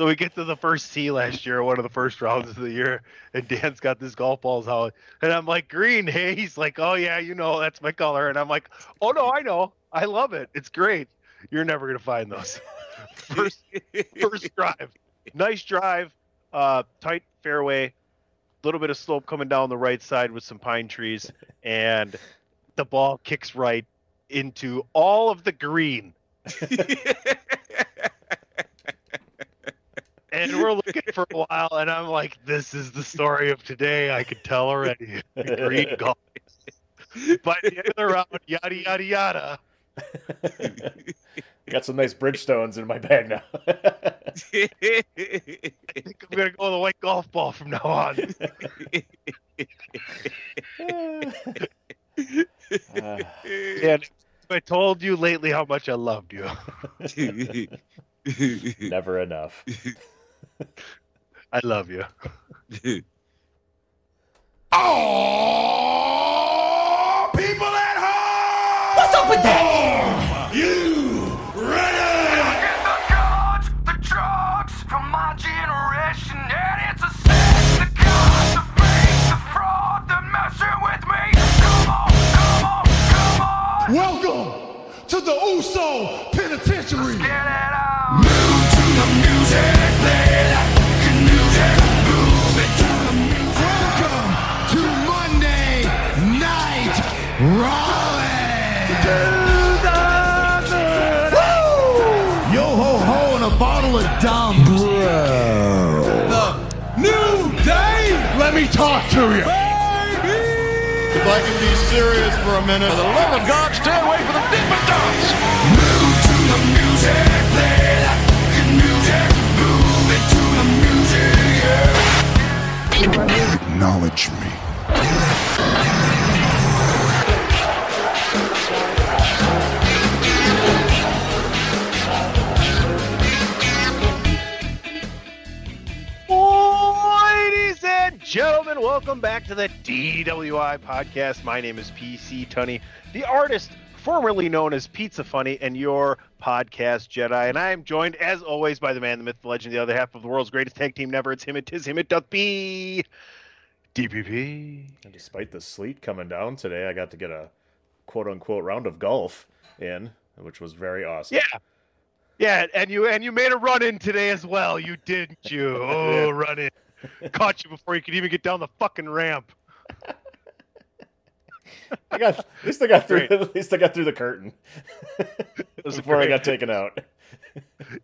So we get to the first tee last year, one of the first rounds of the year, and Dan's got this golf balls out, and I'm like, green. Hey, he's like, oh yeah, you know that's my color, and I'm like, oh no, I know, I love it. It's great. You're never gonna find those. first, first drive, nice drive, uh, tight fairway, a little bit of slope coming down the right side with some pine trees, and the ball kicks right into all of the green. and we're looking for a while, and I'm like, "This is the story of today." I could tell already. Green golf. By the end of the round, yada yada yada. Got some nice Bridgestones in my bag now. I think I'm gonna go with a white golf ball from now on. Uh, and I told you lately how much I loved you. never enough. I love you. Oh, people at home! What's up with that? You ready? Get the guns, the drugs from my generation, and it's a sin. The gods, the fake, the fraud, the messing with me. Come on, come on, come on. Welcome dumb. Bro. The new day. Let me talk to you. Baby. If I can be serious for a minute. For the love of God, stay away from the Dippin' Dots. Move to the music, play that fucking music. Move it to the music, yeah. Acknowledge me. Welcome back to the DWI podcast. My name is PC Tunney, the artist formerly known as Pizza Funny, and your podcast Jedi. And I am joined, as always, by the man, the myth, the legend, the other half of the world's greatest tag team never. It's him, it is him, it doth be. DPP. And despite the sleet coming down today, I got to get a quote unquote round of golf in, which was very awesome. Yeah. Yeah, and you and you made a run in today as well. You didn't you? Oh, run in. Caught you before you could even get down the fucking ramp. I got at least I got through Great. at least I got through the curtain was a before I got taken out.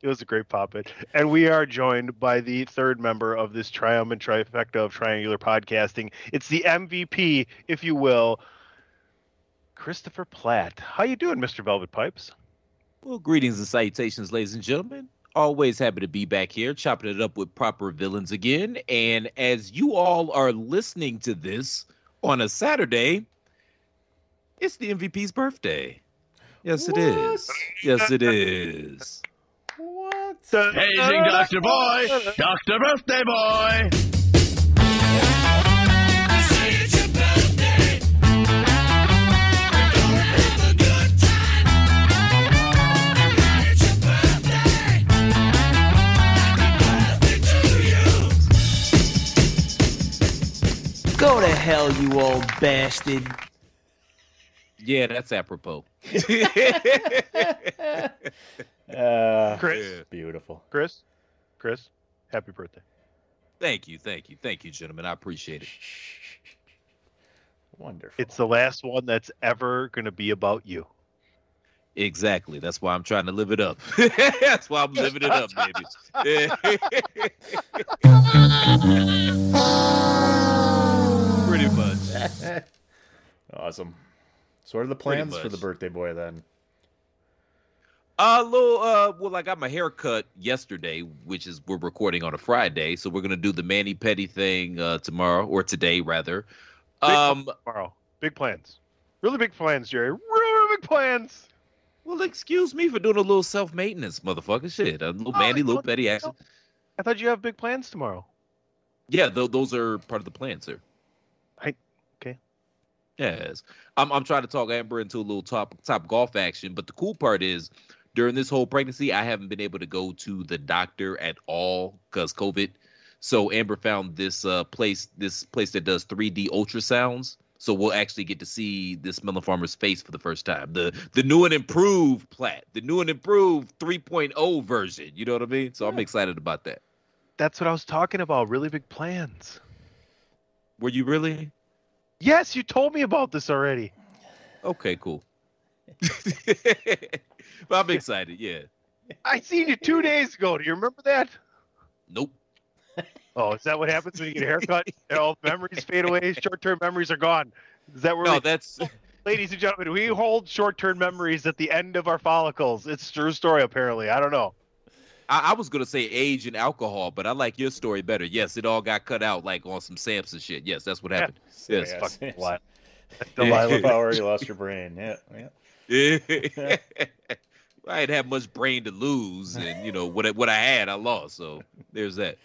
It was a great pop it. And we are joined by the third member of this triumphant trifecta of triangular podcasting. It's the MVP, if you will, Christopher Platt. How you doing, Mr. Velvet Pipes? Well, greetings and salutations, ladies and gentlemen. Always happy to be back here, chopping it up with proper villains again. And as you all are listening to this on a Saturday, it's the MVP's birthday. Yes, it is. Yes, it is. What? Hazing Dr. Boy, Dr. Birthday Boy. Go to hell, you old bastard. Yeah, that's apropos. Uh, Chris, Yeah. beautiful. Chris, Chris, happy birthday. Thank you, thank you, thank you, gentlemen. I appreciate it. Wonderful. It's the last one that's ever going to be about you. Exactly. That's why I'm trying to live it up. That's why I'm living it up, baby. Pretty much. awesome. So, what are the plans for the birthday boy then? Uh, little, uh, well, I got my hair cut yesterday, which is we're recording on a Friday, so we're gonna do the mani-pedi thing uh tomorrow or today rather. Big Um, Tomorrow, big plans, really big plans, Jerry. Really big plans. well, excuse me for doing a little self maintenance, motherfucker. Shit, a little Oh, Manny, little don't- Petty action. I thought you have big plans tomorrow. Yeah, th- those are part of the plan, sir. Yes, I'm. I'm trying to talk Amber into a little top top golf action, but the cool part is during this whole pregnancy, I haven't been able to go to the doctor at all because COVID. So Amber found this uh, place, this place that does 3D ultrasounds. So we'll actually get to see this melon farmer's face for the first time. The the new and improved plat, the new and improved 3.0 version. You know what I mean? So I'm excited about that. That's what I was talking about. Really big plans. Were you really? Yes, you told me about this already. Okay, cool. but I'm excited. Yeah. I seen you two days ago. Do you remember that? Nope. Oh, is that what happens when you get a haircut? All memories fade away. Short-term memories are gone. Is that where No, we, that's ladies and gentlemen, we hold short-term memories at the end of our follicles. It's a true story, apparently. I don't know. I, I was gonna say age and alcohol, but I like your story better. Yes, it all got cut out like on some Samson shit. Yes, that's what happened. Yes. Yeah, Fucking yes. lie. Delilah Power, you lost your brain. Yeah, yeah. Yeah. I didn't have much brain to lose, and you know what I- what I had, I lost. So there's that.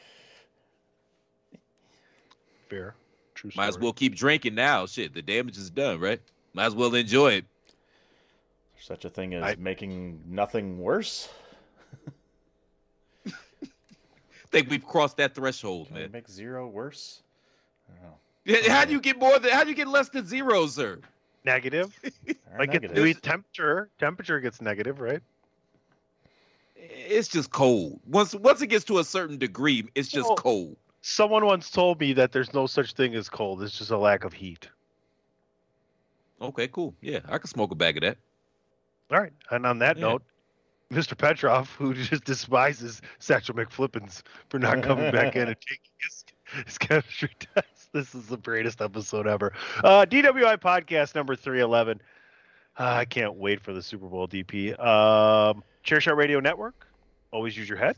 Fair. True story. Might as well keep drinking now. Shit, the damage is done, right? Might as well enjoy it. Such a thing as I- making nothing worse. Think we've crossed that threshold, Can we man. make zero worse? I don't know. How do you get more than? How do you get less than zero, sir? Negative. Like it's negative. the temperature. Temperature gets negative, right? It's just cold. Once once it gets to a certain degree, it's just Well- cold. Someone once told me that there's no such thing as cold. It's just a lack of heat. Okay, cool. Yeah, I can smoke a bag of that. All right. And on that Yeah. note, Mr. Petrov, who just despises Satchel McFlippins for not coming back in and taking his, his chemistry test. This is the greatest episode ever. Uh, DWI podcast number 311. Uh, I can't wait for the Super Bowl DP. Um, Chairshot Radio Network. Always use your head.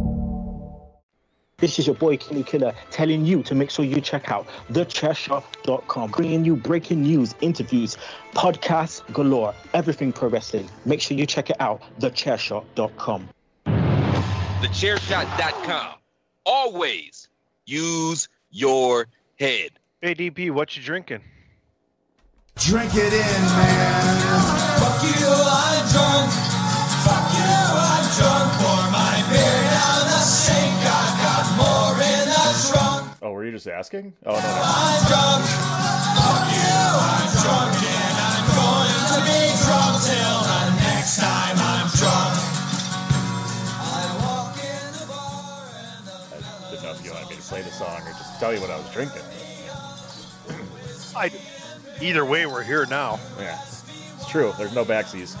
This is your boy Kenny Killer telling you to make sure you check out thechairshot.com, bringing you breaking news, interviews, podcasts galore, everything pro wrestling. Make sure you check it out, thechairshot.com. Thechairshot.com. Always use your head. Hey, DP, what you drinking? Drink it in, man. Fuck you, I'm drunk. Just asking? Oh no, no. I'm drunk. Fuck you, I'm drunk and I'm going to be drunk till the next time I'm drunk. I walk in the bar and the I didn't know if you wanted me to play the song or just tell you what I was drinking. I, either way, we're here now. Yeah, it's true. There's no backsies.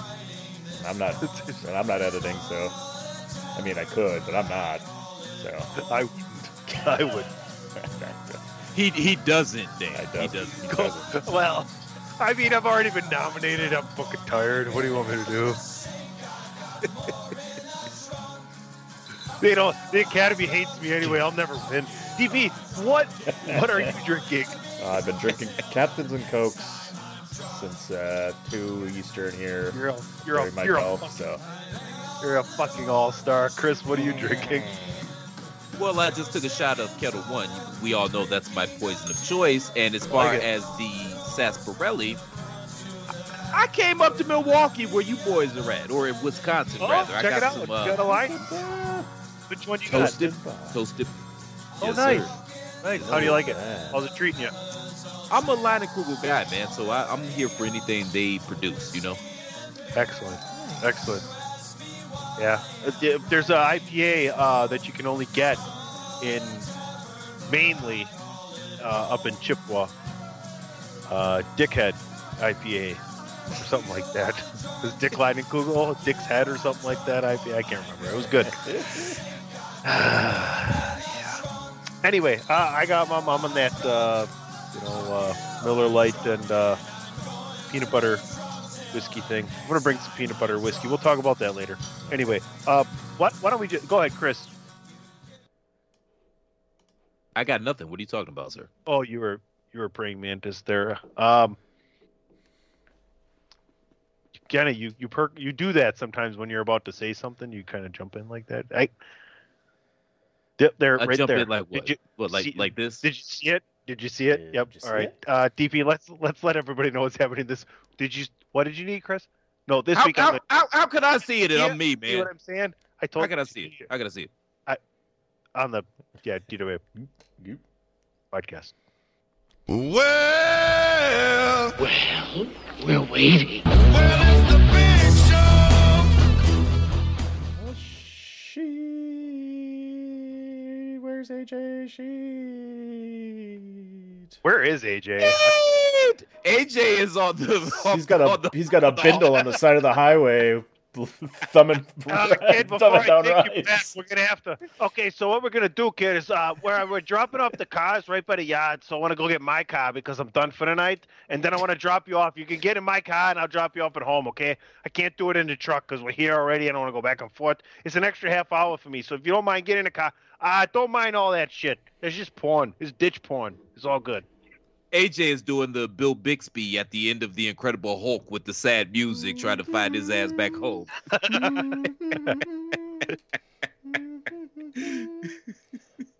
And I'm not. and I'm not editing, so. I mean, I could, but I'm not. So. I. I would. He he doesn't, Dan. I He doesn't. doesn't. He doesn't. Well, I mean, I've already been nominated. I'm fucking tired. What do you want me to do? they don't. The Academy hates me anyway. I'll never win. DP, what? What are you drinking? Uh, I've been drinking Captains and Cokes since uh, two Eastern here You're a, you're a, during my you're a fucking So You're a fucking all star, Chris. What are you drinking? Well, I just took a shot of Ketel One. We all know that's my poison of choice. And as far Like as the sarsaparelli, I I came up to Milwaukee where you boys are at, or in Wisconsin Oh, rather. I check got it out. some you uh, got a line? Which one you got? toasted, toasted. Oh, Yes, nice. sir. Nice. How do you like it? How's it treating you? I'm a Leinenkugel guy, man. So I, I'm here for anything they produce. You know. Excellent. Excellent. Yeah. Uh, There's a IPA uh, that you can only get in mainly uh, up in Chippewa. Uh, Dickhead IPA or something like that. Is Dick Leinenkugel, Dick's Head or something like that IPA? I can't remember. It was good. yeah. Anyway, uh, I got my mom on that, uh, you know, uh, Miller Lite and uh, peanut butter whiskey thing. I'm gonna bring some peanut butter whiskey. We'll talk about that later. Anyway, uh, what? Why don't we just go ahead, Chris? I got nothing. What are you talking about, sir? Oh, you were you were praying mantis there. Um, Kenny, you you perk you do that sometimes when you're about to say something. You kind of jump in like that. I Yep, there, I right jump there. in like Did what? you what like see- like this? Did you see it? Did you see it? Did yep. All right. it? Uh, DP, let's let's let everybody know what's happening. This did you? What did you need, Chris? No, this How, week on how, the how, how can I see it? And I'm me, See man. what I'm saying? I told How can I you see it? How can I see it? I on the yeah DWA Goop. podcast. Well, Well, we're waiting. well, AJ? She. Where is AJ? AJ is on the. He's got a the- he's got a bindle on the side of the highway, thumbing, Uh, kid, before thumbing I down take you back, we're gonna have to. Okay, so what we're gonna do, kid, is uh, we're we're dropping off the cars right by the yard. So I want to go get my car because I'm done for the night, and then I want to drop you off. You can get in my car, and I'll drop you off at home. Okay? I can't do it in the truck because we're here already. I don't want to go back and forth. It's an extra half hour for me. So if you don't mind getting in the car, uh, don't mind all that shit. It's just porn. It's ditch porn. It's all good. AJ is doing the Bill Bixby at the end of the Incredible Hulk with the sad music, trying to find his ass back home.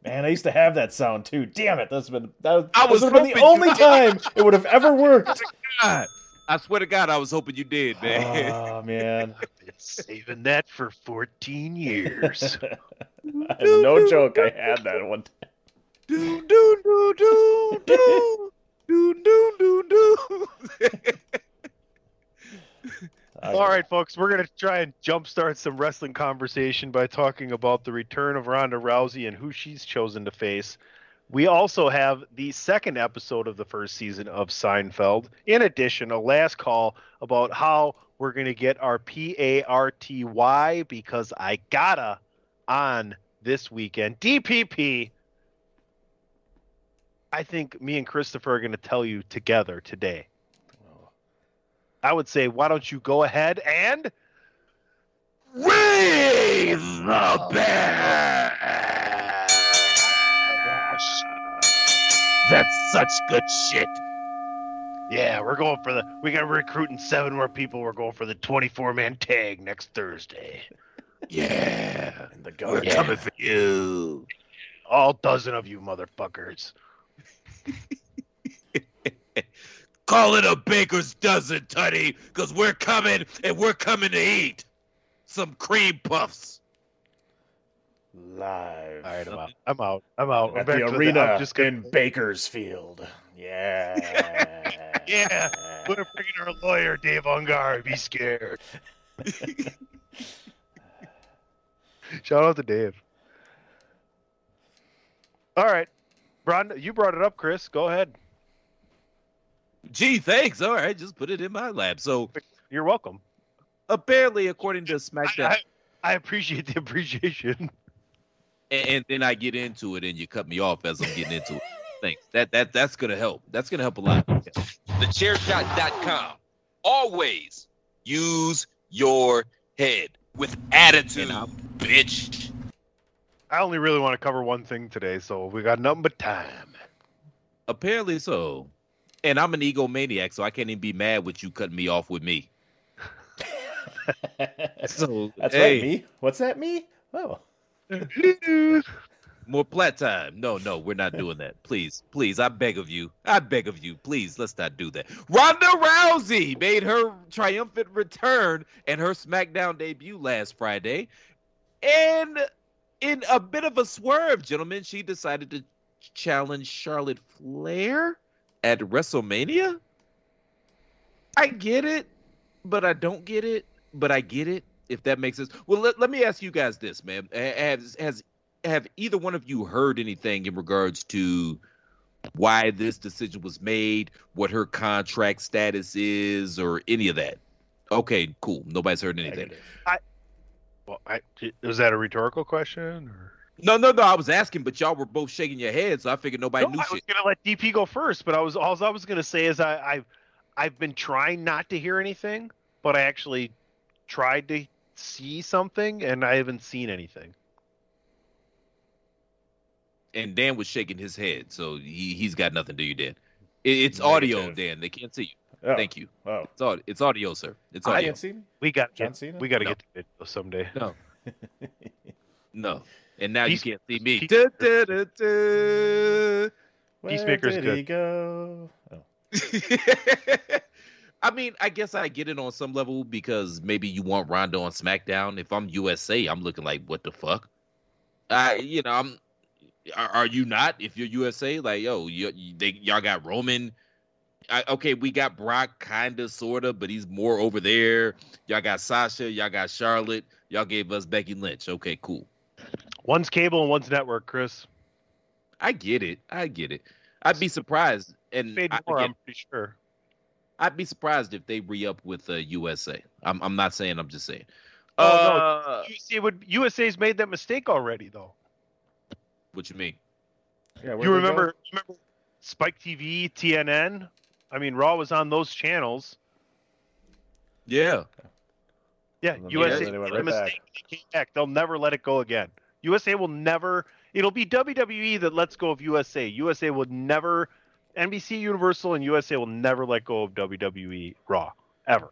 Man, I used to have that sound too. Damn it, that's been that, I was would have been the only time it would have ever worked. God, I swear to God, I was hoping you did, man. Oh man, I've Been saving that for 14 years. no joke. I had that one. time. do do do do do do do do do. I- All right, folks, we're going to try and jumpstart some wrestling conversation by talking about the return of Ronda Rousey and who she's chosen to face. We also have the second episode of the first season of Seinfeld. In addition, a last call about how we're going to get our P A R T Y because I gotta on this weekend. DPP. I think me and Christopher are going to tell you together today. Oh. I would say, why don't you go ahead and Raise the oh. Bear. That's such good shit. yeah, we're going for the we got recruiting seven more people. We're going for the 24 man tag next Thursday. Yeah, And the we're guard. coming for you. All dozen of you motherfuckers. Call it a baker's dozen, Tutty, because we're coming and we're coming to eat some cream puffs. Live All right, I'm out. I'm out. I'm out. I'm at back the arena I'm just gonna, in Bakersfield. Yeah. Yeah. We're bringing our lawyer, Dave Ungar. Be scared. Shout out to Dave. All right, Ron, you brought it up, Chris. Go ahead. Gee, thanks. All right, just put it in my lap. So You're welcome. Uh, apparently, according to SmackDown, I, I appreciate the appreciation. And, and then I get into it, and you cut me off as I'm getting into it. Thanks. That that that's gonna help. That's gonna help a lot. TheChairShot.com. Always use your head with attitude, bitch. I only really want to cover one thing today, so we got nothing but time. Apparently so. And I'm an egomaniac, so I can't even be mad with you cutting me off with me. So That's hey, right, me. What's that, me? Oh, More plat time. No, no, we're not doing that. Please, please, I beg of you. I beg of you. Please, let's not do that. Ronda Rousey made her triumphant return and her SmackDown debut last Friday. And in a bit of a swerve, gentlemen, she decided to challenge Charlotte Flair at WrestleMania. I get it, but I don't get it, but I get it. If that makes sense. Well, let, let me ask you guys this, man. Has has have either one of you heard anything in regards to why this decision was made, what her contract status is, or any of that? Okay, cool. Nobody's heard anything. Well, I, was that a rhetorical question? Or? No, no, no. I was asking, but y'all were both shaking your heads, so I figured nobody No, knew I was gonna let DP go first, but I was all I was gonna say is I, I've I've been trying not to hear anything, but I actually tried to see something, and I haven't seen anything. And Dan was shaking his head, so he he's got nothing to do, Dan. It, it's audio, Dan. They can't see you. Oh. Thank you. Oh, It's audio, it's audio, sir. It's I audio. can't see me. We got John get, Cena? we got to No. get to video someday. No. No. And now Peace- you can't see me. Peace- Da, da, da, da. Where Peacemaker's did good. he go? Oh. I mean, I guess I get it on some level because maybe you want Ronda on SmackDown. If I'm USA, I'm looking like, what the fuck? I, you know, I'm. Are, are you not? If you're USA, like, yo, you, they y'all got Roman. I, okay, we got Brock, kinda, sorta, but he's more over there. Y'all got Sasha. Y'all got Charlotte. Y'all gave us Becky Lynch. Okay, cool. One's cable and one's network, Chris. I get it. I get it. I'd be surprised, and I- I'm pretty sure. I'd be surprised if they re up with uh, USA. I'm I'm not saying. I'm just saying. Oh, uh, USA would USA's made that mistake already, though. What you mean? Yeah, you remember, remember Spike TV, TNN? I mean, Raw was on those channels. Yeah. Yeah, And USA they went made a right back. mistake. They came back. They'll never let it go again. USA will never. It'll be WWE that lets go of USA. USA will never. NBC, Universal, and USA will never let go of WWE Raw ever.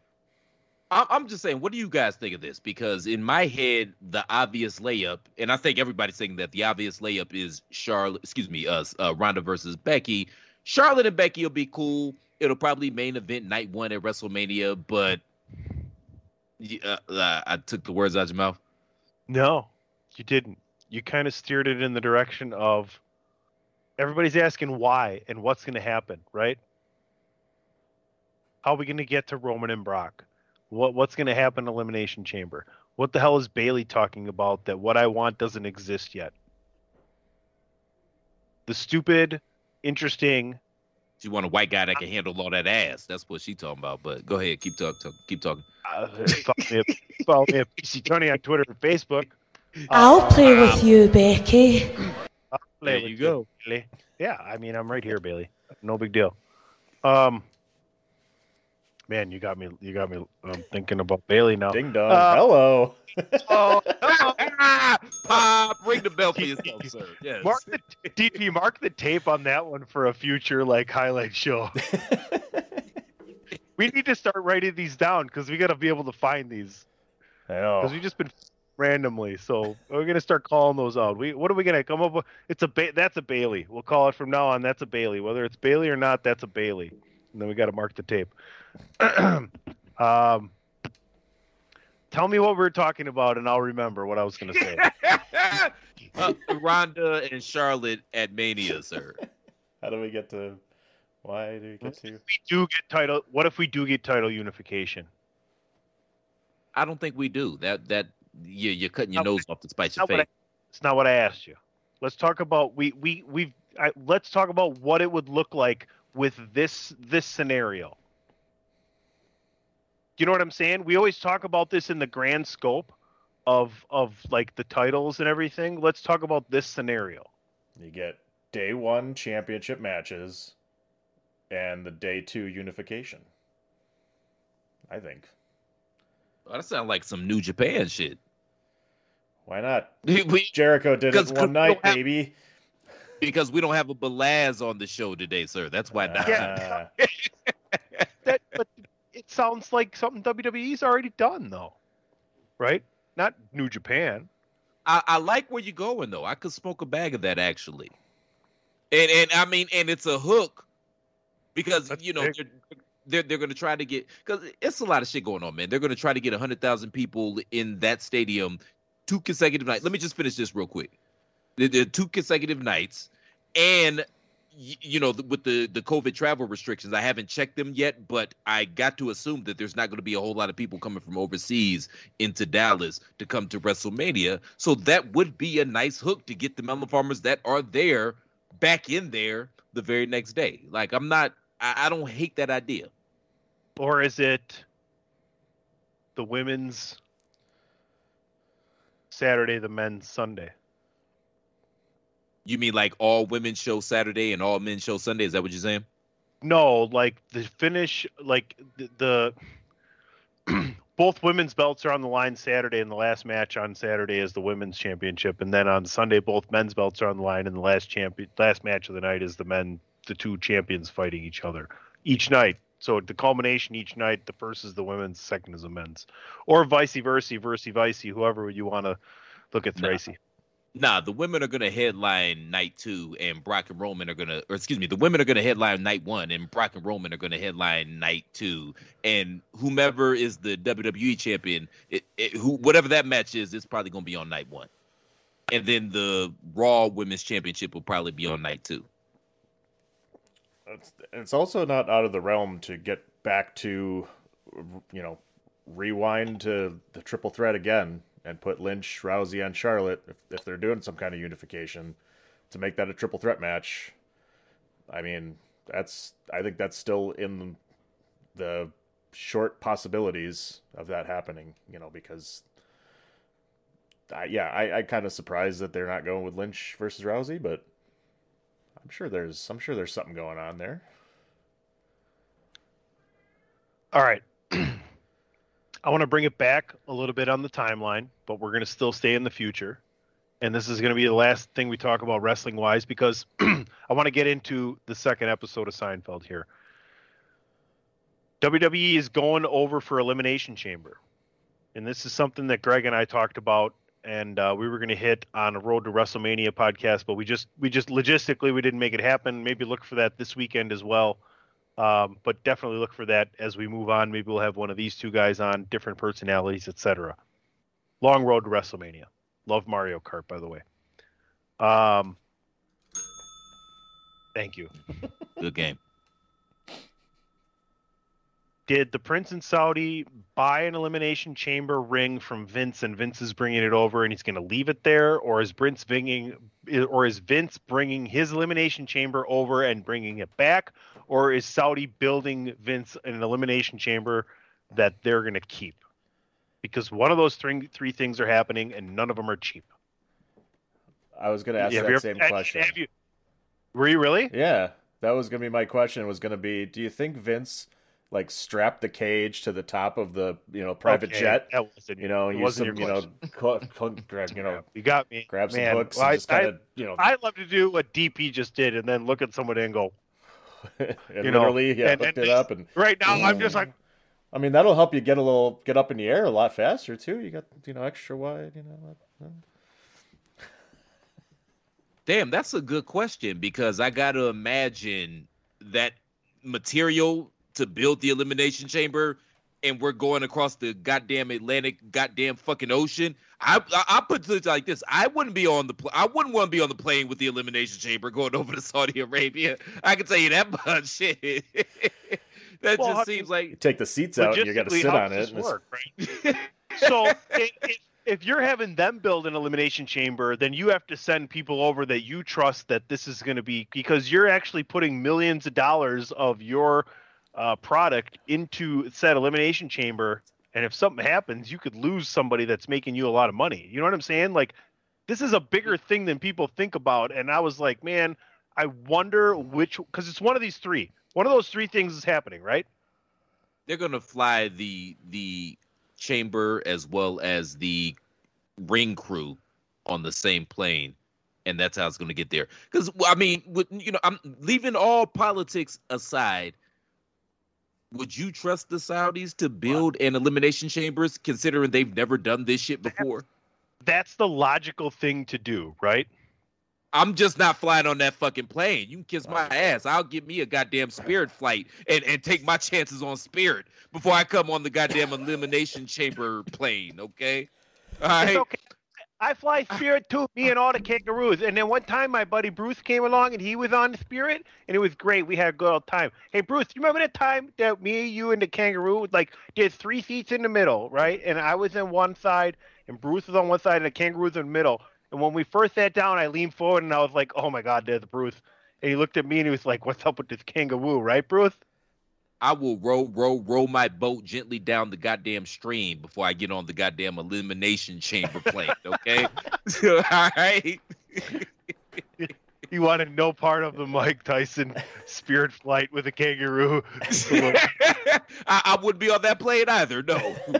I'm just saying. What do you guys think of this? Because in my head, the obvious layup, and I think everybody's saying that the obvious layup is Charlotte. Excuse me, us, uh, Ronda versus Becky. Charlotte and Becky will be cool. It'll probably main event night one at WrestleMania, but yeah, uh, I took the words out of your mouth. No, you didn't. You kind of steered it in the direction of everybody's asking why and what's going to happen, right? How are we going to get to Roman and Brock? What what's going to happen in Elimination Chamber? What the hell is Bayley talking about that what I want doesn't exist yet? The stupid, interesting. She want a white guy that can handle all that ass. That's what she talking about. But go ahead, keep talk, talk keep talking. Uh, follow me at, follow me at PC Tunney on Twitter and Facebook. I'll play with you, Becky. I'll play There with you go. Bayley. Yeah, I mean, I'm right here, Bayley. No big deal. Um, man, you got me. You got me. I'm thinking about Bayley now. Ding dong. Uh, Hello. Oh, hello. Pop, ring the bell for yourself, sir. Yes. mark the DP. Mark the tape on that one for a future like highlight show. we need to start writing these down because we got to be able to find these I know. because we've just been randomly. So we're gonna start calling those out. We what are we gonna come up with? It's a ba- that's a Bailey. We'll call it from now on. That's a Bailey. Whether it's Bayley or not, that's a Bailey. And then we got to mark the tape. um, tell me what we are talking about, and I'll remember what I was gonna say. uh, Ronda and Charlotte at Mania, sir. How do we get to? Why do we get to? we do get title. What if we do get title unification? I don't think we do. That that you you're cutting your No, nose off to spite your Not I- face. It's not what I asked you. Let's talk about we we we. I, let's talk about what it would look like with this this scenario. You know what I'm saying? We always talk about this in the grand scope of of like the titles and everything. Let's talk about this scenario. You get day one championship matches, and the day two unification. I think. Oh, that sounds like some New Japan shit. Why not? We, Jericho did Because- it 'cause one night, don't have- baby. because we don't have a Belaz on the show today, sir. That's why not. Ah, That but it sounds like something WWE's already done though. right? Not New Japan. I, I like where you're going though. I could smoke a bag of that actually. And and I mean, and it's a hook because you know big. they're they're, they're going to try to get because it's a lot of shit going on, man. They're going to try to get hundred thousand people in that stadium two consecutive nights. Let me just finish this real quick. The, the two consecutive nights, and you know, with the the COVID travel restrictions, I haven't checked them yet, but I got to assume that there's not going to be a whole lot of people coming from overseas into Dallas to come to WrestleMania. So that would be a nice hook to get the melon farmers that are there back in there the very next day. Like I'm not, I, I don't hate that idea. Or is it the women's Saturday, the men's Sunday? You mean like all women show Saturday and all men show Sunday? Is that what you're saying? No, like the finish, like the, the both women's belts are on the line Saturday, and the last match on Saturday is the women's championship, and then on Sunday both men's belts are on the line, and the last champion, last match of the night is the men, the two champions fighting each other each night. So the culmination each night, the first is the women's, second is the men's, or vice versa, versa, vice, whoever you want to look at Nah. Tracy. Nah, the women are gonna headline night two, and Brock and Roman are gonna, or excuse me, the women are gonna headline night one, and Brock and Roman are gonna headline night two, and whomever is the WWE champion, it, it, who whatever that match is, it's probably gonna be on night one, and then the Raw Women's Championship will probably be on night two. It's, also not out of the realm to get back to, you know, rewind to the triple threat again and put Lynch, Rousey, and Charlotte if, if they're doing some kind of unification to make that a triple threat match. I mean, that's I think that's still in the short possibilities of that happening. You know, because. I, yeah, I, I kind of surprised that they're not going with Lynch versus Rousey, but I'm sure there's I'm sure there's something going on there. All right. I want to bring it back a little bit on the timeline, but we're going to still stay in the future. And this is going to be the last thing we talk about wrestling wise because I want to get into the second episode of Seinfeld here. WWE is going over for Elimination Chamber. And this is something that Greg and I talked about and uh, we were going to hit on a Road to WrestleMania podcast, but we just we just logistically we didn't make it happen. Maybe look for that this weekend as well. Um, but definitely look for that as we move on. Maybe we'll have one of these two guys on, different personalities, etc. Long road to WrestleMania. Love Mario Kart, by the way. Um, thank you. Good game. Did the Prince and Saudi buy an elimination chamber ring from Vince, and Vince is bringing it over, and he's going to leave it there, or is Vince bringing, or is Vince bringing his elimination chamber over and bringing it back, or is Saudi building Vince an elimination chamber that they're going to keep? Because one of those three three things are happening, and none of them are cheap. I was going to ask Have that same question. have you- were you really? Yeah, that was going to be my question. Was going to be, do you think Vince like strap the cage to the top of the you know private Okay, jet? that wasn't- you know, it use wasn't some your you know, co- co- grab, you know, You got me. grab some Man, hooks well, and I- just kind I- of you know, I'd love to do what DP just did, and then look at someone and go, and you know, yeah, and- hooked and it up and right now I'm just like, I mean, that'll help you get a little get up in the air a lot faster too. You got you know extra wide, you know. Damn, that's a good question because I got to imagine that material to build the elimination chamber, and we're going across the goddamn Atlantic, goddamn fucking ocean. I I, I put it like this: I wouldn't be on the pl- I wouldn't want to be on the plane with the elimination chamber going over to Saudi Arabia. I can tell you that much. Shit, that Well, just seems like You take the seats out and you got to sit on it. this and it's- work, right? so i- if, if you're having them build an elimination chamber, then you have to send people over that you trust that this is going to be because you're actually putting millions of dollars of your uh, product into said elimination chamber. And if something happens, you could lose somebody that's making you a lot of money. You know what I'm saying? Like, this is a bigger thing than people think about. And I was like, man, I wonder which, because it's one of these three. One of those three things is happening, right? they're gonna fly the the chamber as well as the ring crew on the same plane and that's how it's gonna get there because i mean with, you know i'm leaving all politics aside would you trust the Saudis to build an elimination chambers considering they've never done this shit before? That's the logical thing to do, right? I'm just not flying on that fucking plane. You can kiss my ass. I'll give me a goddamn spirit flight and, and take my chances on spirit before I come on the goddamn elimination chamber plane, okay? All right. It's okay. I fly ah. Spirit too, me and all the kangaroos. And then one time my buddy Bruce came along and he was on Spirit and it was great. We had a good old time. Hey Bruce, you remember that time that me, you, and the kangaroo like there's three seats in the middle, right? And I was in one side and Bruce was on one side and the kangaroo's in the middle. And when we first sat down, I leaned forward and I was like, Oh my god, there's Bruce. And he looked at me and he was like, What's up with this kangaroo, right, Bruce? I will row, row, row my boat gently down the goddamn stream before I get on the goddamn elimination chamber plane. Okay, all right. He wanted no part of the Mike Tyson spirit flight with a kangaroo. I, I wouldn't be on that plane either. No.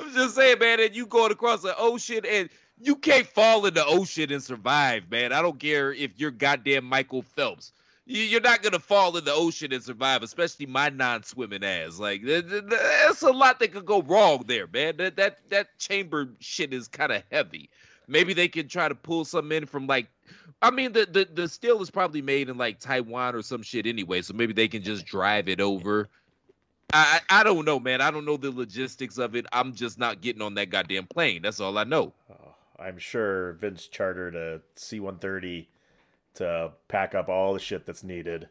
I'm just saying, man, and you going across the ocean and you can't fall in the ocean and survive, man. I don't care if you're goddamn Michael Phelps. You- You're not gonna fall in the ocean and survive, especially my non-swimming ass. Like, th- th- th- that's a lot that could go wrong there, man. That that that chamber shit is kind of heavy. Maybe they can try to pull some in from like, I mean, the the the steel is probably made in like Taiwan or some shit anyway, so maybe they can just drive it over. I I don't know, man. I don't know the logistics of it. I'm just not getting on that goddamn plane. That's all I know. Oh, I'm sure Vince chartered a C-130 to pack up all the shit that's needed.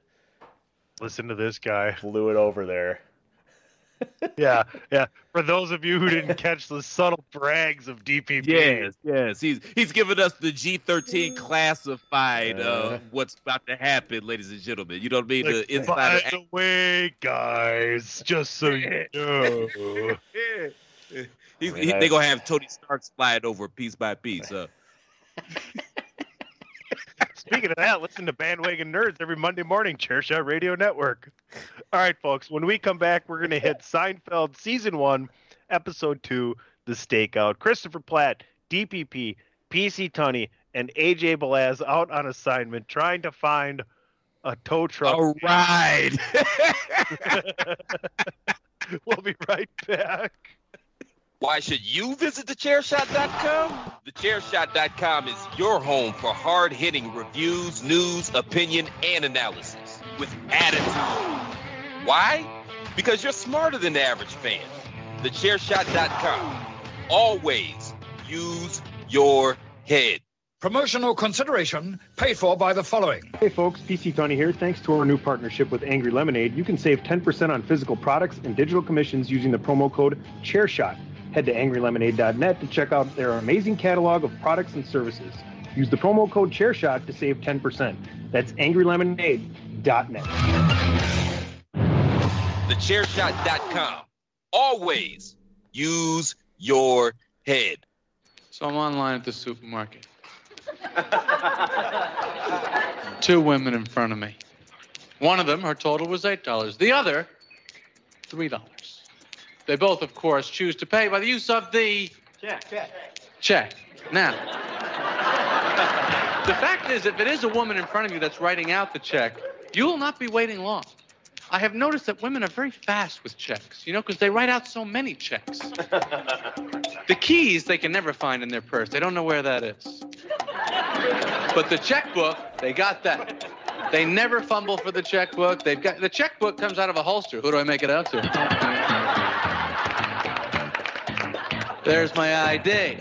Listen to this guy. Flew it over there. yeah, yeah. For those of you who didn't catch the subtle brags of DPP, Yes, yes. He's he's giving us the G13 classified uh, Uh. what's about to happen, ladies and gentlemen. You know what I mean? Like, the insider by the way, guys, just so you know. He's, I mean, he, I- they gonna have Tony Stark slide over piece by piece. Uh, Speaking of that, listen to Bandwagon Nerds every Monday morning, Chairshot Radio Network. All right, folks, when we come back, we're going to hit Seinfeld Season 1, Episode 2, The Stakeout. Christopher Platt, DPP, PC Tunney, and AJ Belaz out on assignment trying to find a tow truck. All right. we'll be right back. Why should you visit thechairshot.com? Thechairshot.com is your home for hard hitting reviews, news, opinion, and analysis with attitude. Why? Because you're smarter than the average fan. Thechairshot.com. Always use your head. Promotional consideration paid for by the following. Hey folks, PC Tunney here. Thanks to our new partnership with Angry Lemonade, you can save 10% on physical products and digital commissions using the promo code ChairShot. Head to angrylemonade.net to check out their amazing catalog of products and services. Use the promo code ChairShot to save 10%. That's angrylemonade.net. Thechairshot.com. Always use your head. So I'm online at the supermarket. Two women in front of me. One of them, her total was $8. The other, $3. They both, of course, choose to pay by the use of the Check, check. check. Now, the fact is, if it is a woman in front of you that's writing out the check, you will not be waiting long. I have noticed that women are very fast with checks, you know, because they write out so many checks. The keys they can never find in their purse. They don't know where that is. But the checkbook, they got that. They never fumble for the checkbook. They've got the checkbook comes out of a holster. Who do I make it out to? There's my ID.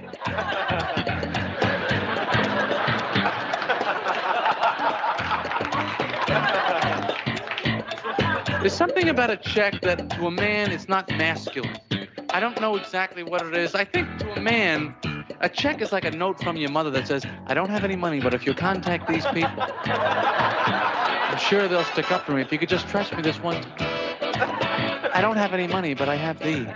There's something about a check that to a man is not masculine. I don't know exactly what it is. I think to a man, a check is like a note from your mother that says, I don't have any money, but if you contact these people, I'm sure they'll stick up for me. If you could just trust me this one time. I don't have any money, but I have these.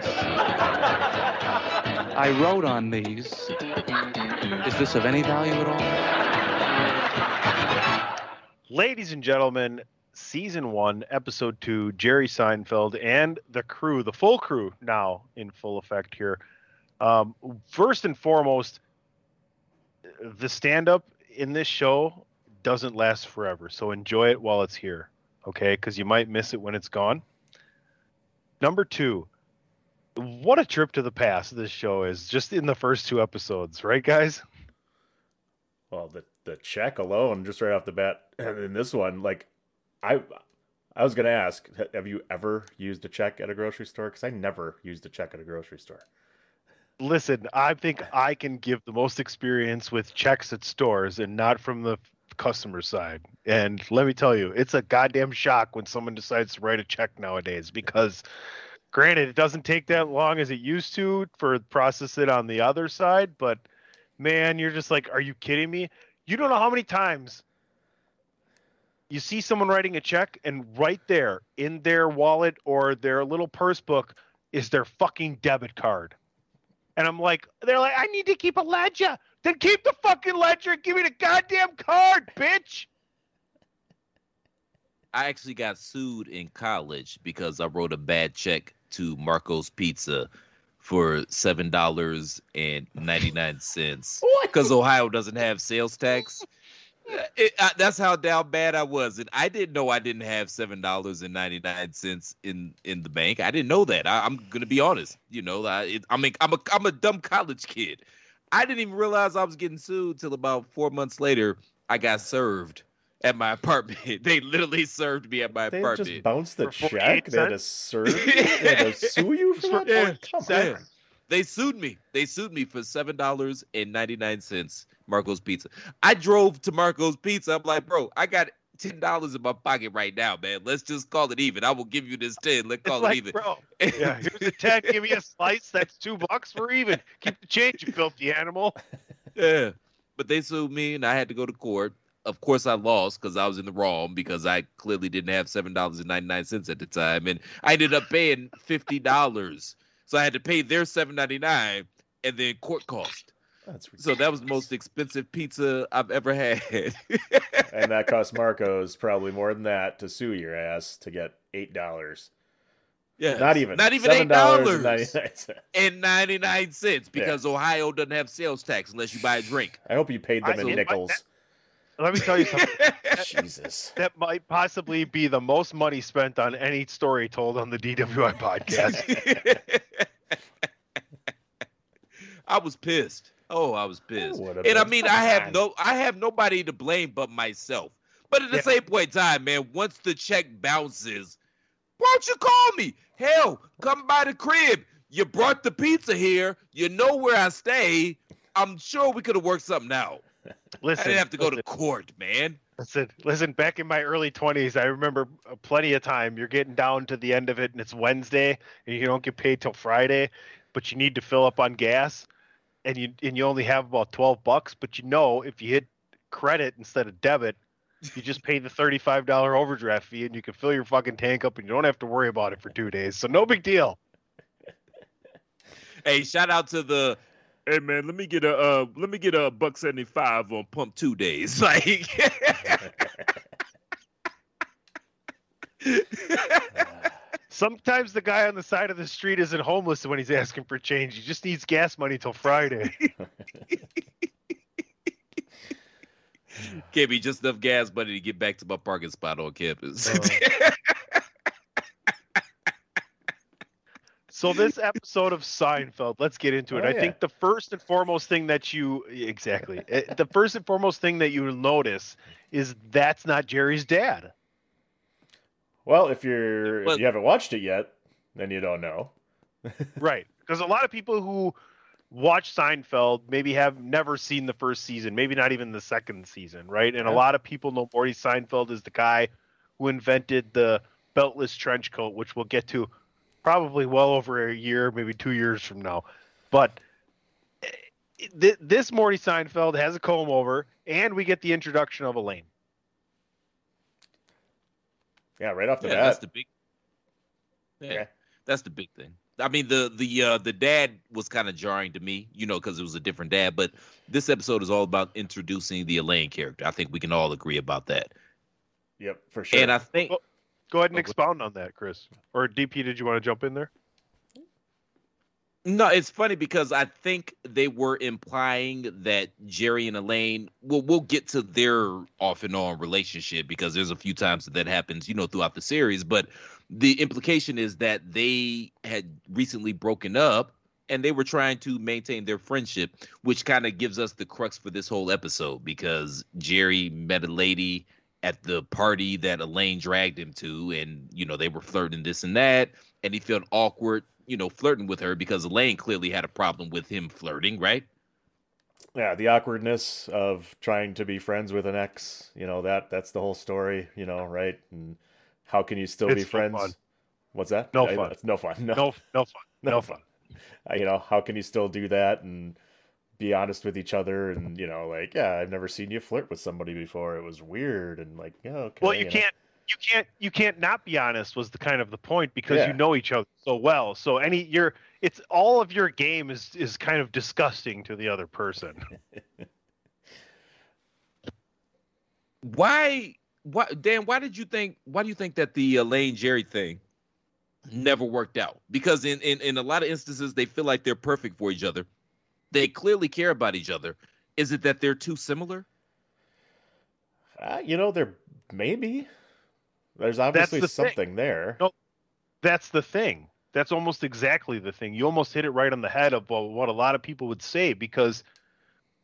I wrote on these. Is this of any value at all? Ladies and gentlemen, season one, episode two, Jerry Seinfeld and the crew, the full crew now in full effect here. Um, first and foremost, the stand up in this show doesn't last forever, so enjoy it while it's here. okay? Because you might miss it when it's gone. Number two, what a trip to the past this show is just in the first two episodes, right, guys? Well, the the check alone, just right off the bat, and in this one, like, I I was gonna ask, have you ever used a check at a grocery store? Because I never used a check at a grocery store. Listen, I think I can give the most experience with checks at stores and not from the customer side. And let me tell you, it's a goddamn shock when someone decides to write a check nowadays because granted, it doesn't take that long as it used to for process it on the other side, but man, you're just like, are you kidding me? You don't know how many times you see someone writing a check and right there in their wallet or their little purse book is their fucking debit card. And I'm like, they're like, I need to keep a ledger. Then keep the fucking ledger and give me the goddamn card, bitch. I actually got sued in college because I wrote a bad check to Marco's Pizza for seven dollars and ninety nine cents because Ohio doesn't have sales tax. It, I, that's how down bad I was, and I didn't know I didn't have seven dollars and ninety nine cents in in the bank. I didn't know that. I, I'm gonna be honest. You know, I, it, I mean, I'm a I'm a dumb college kid. I didn't even realize I was getting sued till about four months later. I got served at my apartment. They literally served me at my They apartment. just bounced the For check. They had to serve. you. They had to sue you for that. Yeah. Oh, come Yeah. on. They sued me. They sued me for seven dollars and ninety nine cents. Marco's Pizza. I drove to Marco's Pizza. I'm like, bro, I got ten dollars in my pocket right now, man. Let's just call it even. I will give you this ten. Let's call It's like, it even. bro, yeah, here's a 10. Give me a slice. That's two bucks for even. Keep the change, you filthy animal. Yeah. But they sued me and I had to go to court. Of course I lost because I was in the wrong because I clearly didn't have seven dollars and ninety nine cents at the time. And I ended up paying fifty dollars. So I had to pay their seven ninety nine and then court cost. That's so that was the most expensive pizza I've ever had. and that cost Marcos probably more than that to sue your ass to get eight dollars. Yeah, not even not even eight $7.99. dollars and ninety nine cents because Ohio doesn't have sales tax unless you buy a drink. I hope you paid them I- in so- nickels. Let me tell you something. Jesus. That might possibly be the most money spent on any story told on the DWI podcast. I was pissed. Oh, I was pissed. What a And I mean, I have no, I have nobody to blame but myself. But at the Yeah. same point in time, man, once the check bounces, why don't you call me? Hell, come by the crib. You brought the pizza here. You know where I stay. I'm sure we could have worked something out. I Listen, didn't have to go to court, man. Listen, listen. Back in my early twenties, I remember plenty of time. You're getting down to the end of it, and it's Wednesday, and you don't get paid till Friday, but you need to fill up on gas, and you and you only have about twelve bucks. But you know, if you hit credit instead of debit, you just pay the thirty-five dollar overdraft fee, and you can fill your fucking tank up, and you don't have to worry about it for two days. So no big deal. Hey, shout out to the. Hey man, let me get a uh, let me get a buck seventy five on pump two days. Like, Sometimes the guy on the side of the street isn't homeless when he's asking for change. He just needs gas money till Friday. gave me just enough gas money to get back to my parking spot on campus. So this episode of Seinfeld, let's get into it. Oh, I yeah. think the first and foremost thing that you exactly eh, the first and foremost thing that you notice is that's not Jerry's dad. Well, if you're Well- if you haven't watched it yet, then you don't know. Right. Because a lot of people who watch Seinfeld maybe have never seen the first season, maybe not even the second season, right? And a lot of people know Morty Seinfeld is the guy who invented the beltless trench coat, which we'll get to probably well over a year, maybe two years from now. But eh, th- this Morty Seinfeld has a comb over, and we get the introduction of Elaine. Yeah, right off the yeah, bat. that's the big. Yeah, Okay. that's the big thing. I mean, the the uh, the dad was kind of jarring to me, you know, because it was a different dad. But this episode is all about introducing the Elaine character. I think we can all agree about that. Yep, for sure. And I think Well, Go ahead and Oh, expound on that, Chris. Or DP, did you want to jump in there? No, it's funny because I think they were implying that Jerry and Elaine. Well, we'll get to their off and on relationship because there's a few times that that happens, you know, throughout the series. But the implication is that they had recently broken up and they were trying to maintain their friendship, which kind of gives us the crux for this whole episode because Jerry met a lady at the party that Elaine dragged him to, and you know they were flirting this and that, and he felt awkward, you know, flirting with her because Elaine clearly had a problem with him flirting, right? Yeah, the awkwardness of trying to be friends with an ex, you know, that that's the whole story, you know, right? And how can you still It's be no friends? fun. What's that? No Yeah, fun. It's no fun. No, No, no fun. No fun. Uh, you know, how can you still do that and be honest with each other and you know, like, yeah, I've never seen you flirt with somebody before. It was weird and like, yeah, okay. Well, you know. can't, you can't, you can't not be honest. Was the kind of the point because Yeah. you know each other so well. So any your, it's all of your game is is kind of disgusting to the other person. Why? Why? Dan? Why did you think? Why do you think that the Elaine Jerry thing never worked out? Because in in in a lot of instances, they feel like they're perfect for each other. They clearly care about each other. Is it that they're too similar? Uh, you know, there maybe there's obviously the thing. something there. No, that's the thing. That's almost exactly the thing. You almost hit it right on the head of what what a lot of people would say because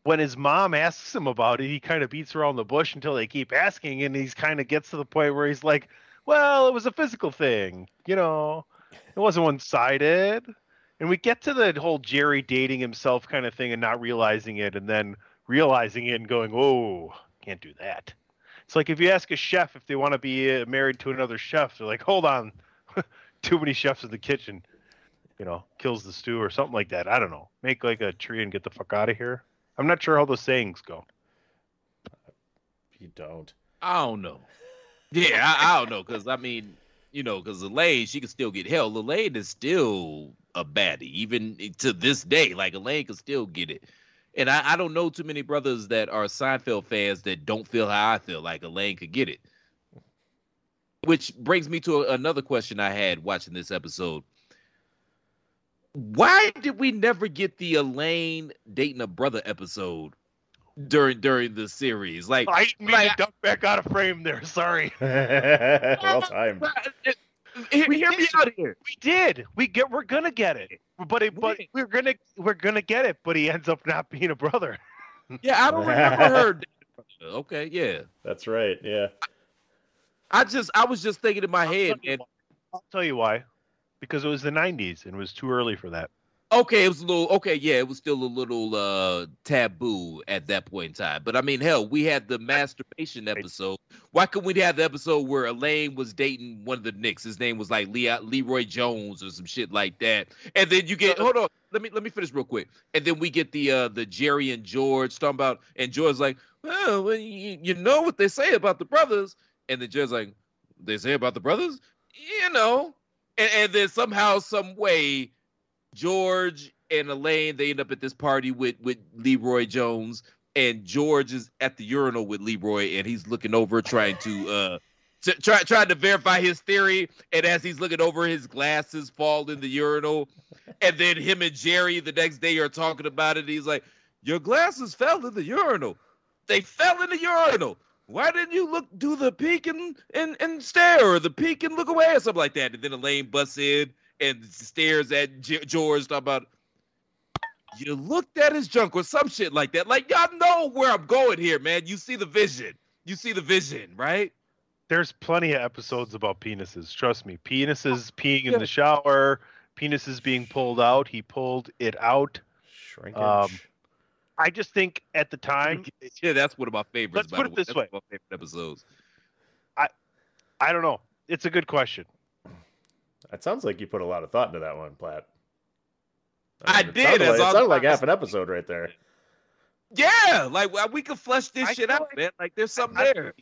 when his mom asks him about it, he kind of beats around the bush until they keep asking, and he's kind of gets to the point where he's like, "Well, it was a physical thing, you know, it wasn't one sided." And we get to the whole Jerry dating himself kind of thing and not realizing it, and then realizing it and going, "Oh, can't do that." It's like if you ask a chef if they want to be uh, married to another chef, they're like, "Hold on, too many chefs in the kitchen." You know, kills the stew or something like that. I don't know. Make like a tree and get the fuck out of here. I'm not sure how those sayings go. You don't. I don't know. Yeah, I, I don't know because I mean, you know, because Elaine she can still get hell. Elaine is still a baddie even to this day. Like Elaine can still get it. And I, I don't know too many brothers that are Seinfeld fans that don't feel how I feel. Like Elaine could get it. Which brings me to a- another question I had watching this episode. Why did we never get the Elaine dating a brother episode during during the series? Like I didn't mean to duck back out of frame there. Sorry. well timed. Hear, hear me out here. We did. We get. We're gonna get it. But it, but we're gonna we're gonna get it. But he ends up not being a brother. Yeah, I don't remember her. Okay, yeah. That's right. Yeah. I just I was just thinking in my head, and I'll tell you why. Because it was the '90s and it was too early for that. Okay, it was a little okay, yeah, it was still a little uh taboo at that point in time. But I mean, hell, we had the masturbation episode. Why couldn't we have the episode where Elaine was dating one of the Knicks? His name was like Lea- Leroy Jones or some shit like that. And then you get hold on, let me let me finish real quick. And then we get the uh the Jerry and George talking about, and George's like, well, well you, you know what they say about the brothers, and the George's like, they say about the brothers, you know, and, and then somehow, some way, George and Elaine they end up at this party with with Leroy Jones, and George is at the urinal with Leroy, and he's looking over trying to uh to, try trying to verify his theory, and as he's looking over, his glasses fall in the urinal, and then him and Jerry the next day are talking about it. He's like, "Your glasses fell in the urinal. They fell in the urinal." Why didn't you look do the peek and, and, and stare or the peek and look away or something like that? And then Elaine busts in and stares at G- George talking about you looked at his junk or some shit like that. Like y'all know where I'm going here, man. You see the vision. You see the vision, right? There's plenty of episodes about penises. Trust me. Penises peeing in the shower. Penises being pulled out. He pulled it out. Shrinkage. Um, I just think at the time, Yeah, that's one of my favorites. Let's by put the it way. this That's way. one of my favorite episodes. I don't know. It's a good question. That sounds like you put a lot of thought into that one, Platt. I it did, Sounded like, it I was- sounded like half an episode right there. Yeah, like we could flesh this I shit out, like- man. Like there's something I- there.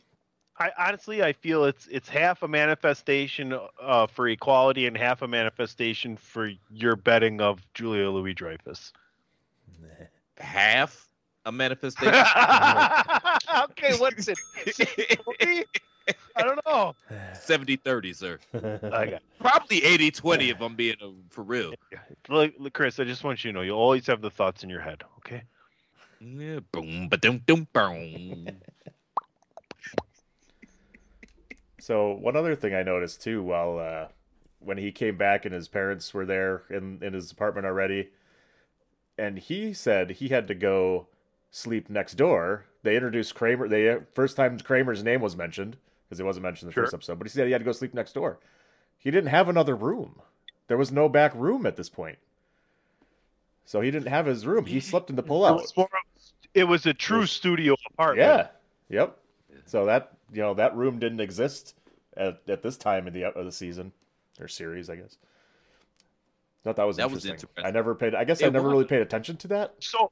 I honestly, I feel it's it's half a manifestation uh, for equality and half a manifestation for your betting of Julia Louis Dreyfus. Half a manifestation. okay, what's it? I don't know. 70 30, sir. I got Probably 80 20 if I'm being uh, for real. look, look, Chris. I just want you to know you always have the thoughts in your head. Okay. Yeah, boom, ba dum dum boom. So one other thing I noticed too, while uh, when he came back and his parents were there in in his apartment already, and he said he had to go sleep next door. They introduced Kramer. They first time Kramer's name was mentioned because it wasn't mentioned in the Sure. first episode, but he said he had to go sleep next door. He didn't have another room. There was no back room at this point. So he didn't have his room. He slept in the It pullout. was, it was a true studio apartment. Yeah. Yep. So that you know that room didn't exist at, at this time of the of the season or series, I guess. Thought that was That was interesting. interesting. I never paid. I guess I never was. really paid attention to that. So,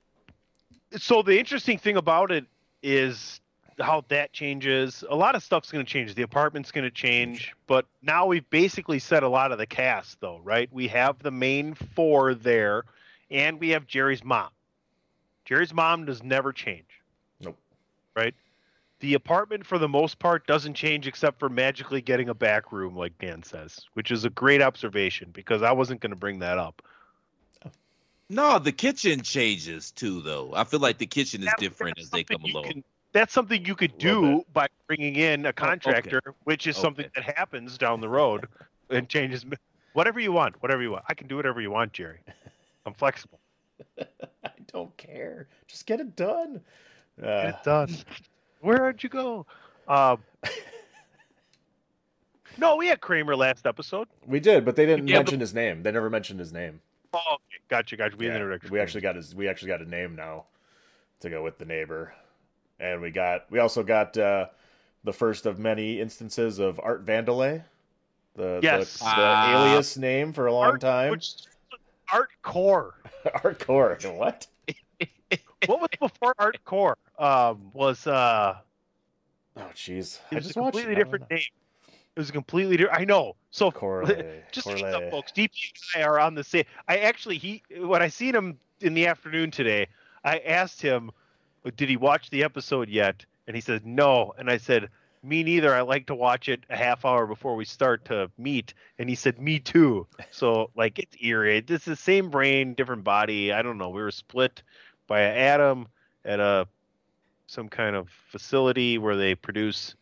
so the interesting thing about it is how that changes. A lot of stuff's going to change. The apartment's going to change, but now we've basically set a lot of the cast, though, right? We have the main four there, and we have Jerry's mom. Jerry's mom does never change. Nope. Right. The apartment, for the most part, doesn't change except for magically getting a back room, like Dan says, which is a great observation because I wasn't going to bring that up. No, the kitchen changes too, though. I feel like the kitchen is different as they come along. That's something you could do by bringing in a contractor, which is something that happens down the road and changes whatever you want, whatever you want. I can do whatever you want, Jerry. I'm flexible. I don't care. Just get it done. Uh, Get it done. Where'd you go? Um, no, we had Kramer last episode. we did, but they didn't Yeah, but- mention his name. They never mentioned his name. Oh, okay. Gotcha, gotcha. We had Yeah, we actually got his. We actually got a name now to go with the neighbor, and we got. We also got uh, the first of many instances of Art Vandelay, the Yes. the, the Ah. alias name for a long Art- time. which- Art Core. Art Core. What? what was before Art Core? Um, was uh, Oh, jeez. it was a just watched. completely I different name. It was a completely different. I know. So Corley. just Corley. up, folks. DP and I are on the same. I actually he when I seen him in the afternoon today, I asked him, "Did he watch the episode yet?" And he said no. And I said, "Me neither. I like to watch it a half hour before we start to meet." And he said, "Me too." So like it's eerie. This is the same brain, different body. I don't know. We were split by an atom at a some kind of facility where they produce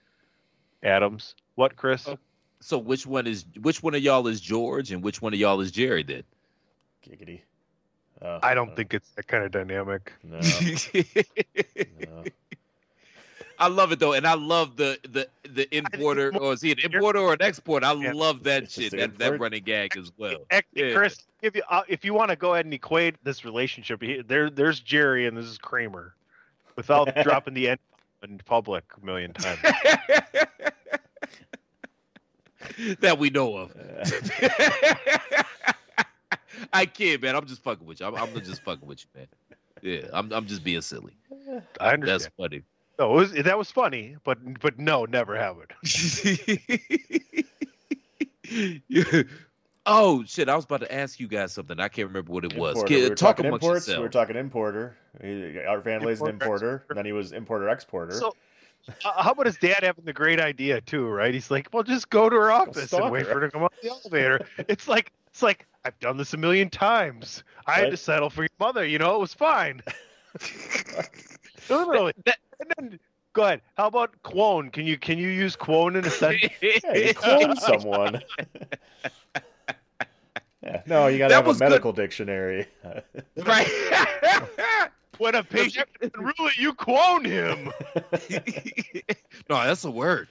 atoms. What, Chris? Oh, so which one is which one of y'all is George and which one of y'all is Jerry then? Giggity. Uh, I don't think it's that kind of dynamic. No. no. I love it though, and I love the the the importer or is he an importer or an exporter? I love that It's shit, that, that running gag as well. Actually, Yeah. Chris, if you uh, if you want to go ahead and equate this relationship, there there's Jerry and this is Kramer, without dropping the end in public a million times. that we know of. I can't, man. I'm just fucking with you. I'm, I'm just fucking with you, man. Yeah, I'm I'm just being silly. I understand. That's funny. No, it was, that was funny, but but no, never have it. oh shit! I was about to ask you guys something. I can't remember what it was. Importer. Kid, We were talk talking amongst imports. We were talking importer. He- Art Vandelay's an Importer, And Then he was importer exporter. So, uh, how about his dad having the great idea too? Right? He's like, well, just go to her office and wait her." for her to come up the elevator. it's like it's like I've done this a million times. I had to settle for your mother. You know, it was fine. Literally. And then, go ahead. How about quone? Can you can you use quone in a sentence? yeah, you clone someone. yeah. No, you got to have a was good. medical dictionary. right. when a patient really you quone him. no, that's a word.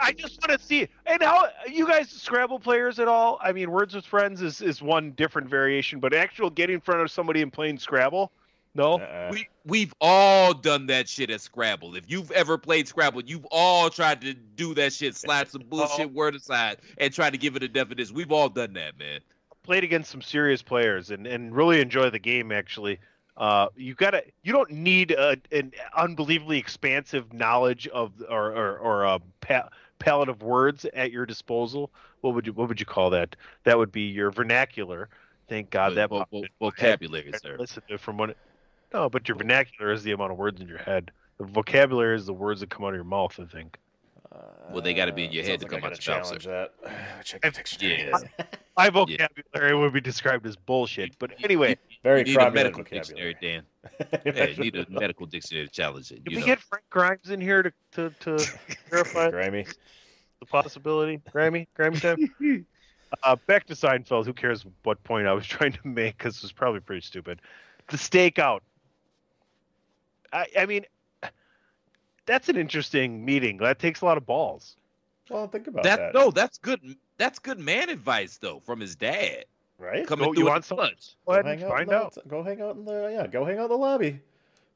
I just want to see. And how you guys Scrabble players at all? I mean, Words with Friends is is one different variation, but actual getting in front of somebody and playing Scrabble, no. Uh-uh. we we've all done that shit at Scrabble. If you've ever played Scrabble, you've all tried to do that shit, slap some bullshit word aside, and try to give it a definition. We've all done that, man. played against some serious players and, and really enjoy the game actually uh, you gotta you don't need a, an unbelievably expansive knowledge of or or, or a pa- palette of words at your disposal what would you what would you call that that would be your vernacular thank god Vo- that vo- popped vo- into my head. vocabulary, is there. listened to from when it, no but your vernacular is the amount of words in your head The vocabulary is the words that come out of your mouth. I think. Well, they got to be in your head to like come I out gotta your mouth. challenge that. Check the dictionary. Yeah. My vocabulary would be described as bullshit. But anyway, Very you need a medical vocabulary. dictionary, Dan. yeah, you need a medical dictionary to challenge it. did You we know? get Frank Grimes in here to to, to verify Grimy. the possibility? Grammy, Grammy time. Uh, back to Seinfeld. Who cares what point I was trying to make? Because it was probably pretty stupid. The stakeout. I, I mean, that's an interesting meeting. That takes a lot of balls. Well, think about that, that. no, that's good. That's good man advice though from his dad. Right? Coming Go- through you want the some- clutch. Go Go ahead hang and out in the. Go hang out in the yeah. Go hang out in the lobby,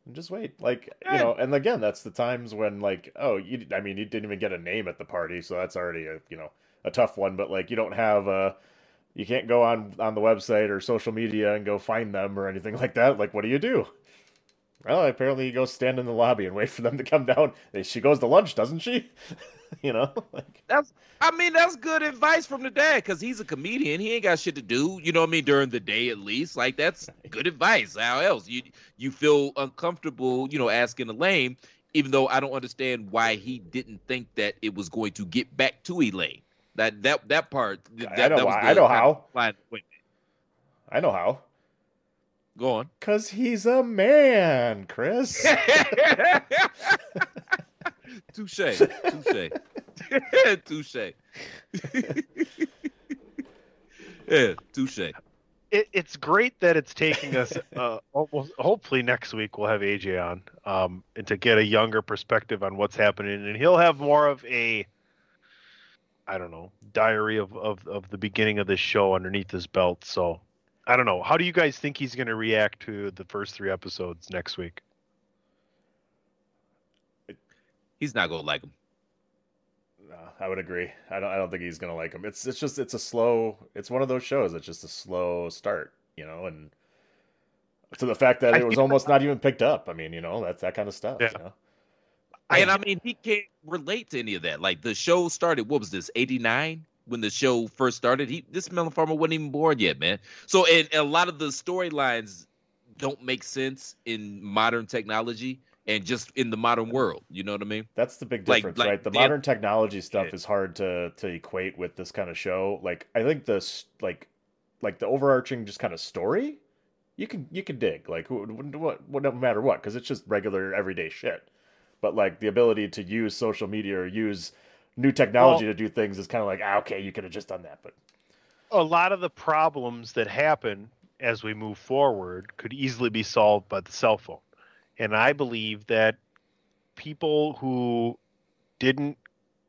and just wait. Like you know, and again, that's the times when like oh, you. I mean, you didn't even get a name at the party, so that's already a you know a tough one. But like, you don't have a. You can't go on on the website or social media and go find them or anything like that. Like, what do you do? Well, apparently you go stand in the lobby and wait for them to come down. She goes to lunch, doesn't she? you know, like That's I mean that's good advice from the dad because he's a comedian. He ain't got shit to do. You know what I mean during the day at least. Like that's good advice. How else you you feel uncomfortable? You know asking Elaine, even though I don't understand why he didn't think that it was going to get back to Elaine. That that that part. That, I know that was I know how. line- Wait, I know how. go on. Cause he's a man, Chris. Touche. Touche. touche. yeah, touche. It, it's great that it's taking us uh, almost. Hopefully next week we'll have AJ on, um, and to get a younger perspective on what's happening, and he'll have more of a, I don't know, diary of of, of the beginning of this show underneath his belt. So, I don't know. How do you guys think he's going to react to the first three episodes next week? He's not gonna like him. No, I would agree. I don't. I don't think he's gonna like him. It's. It's just. It's a slow. It's one of those shows. It's just a slow start, you know, and to the fact that it was almost not even picked up. I mean, you know, that's that kind of stuff. Yeah. You know? And I mean, he can't relate to any of that. Like the show started, what was this, 89? When the show first started, he this Melon Farmer wasn't even born yet, man. So and a lot of the storylines don't make sense in modern technology and just in the modern world. You know what I mean? That's the big difference, like right? The damn- modern technology stuff is hard to to equate with this kind of show. Like I think this like like the overarching just kind of story, you can you can dig like what what no matter what because it's just regular everyday shit. But like the ability to use social media or use new technology Well- to do things is kind of like ah, okay, you could have just done that, but a lot of the problems that happen as we move forward could easily be solved by the cell phone. And I believe that people who didn't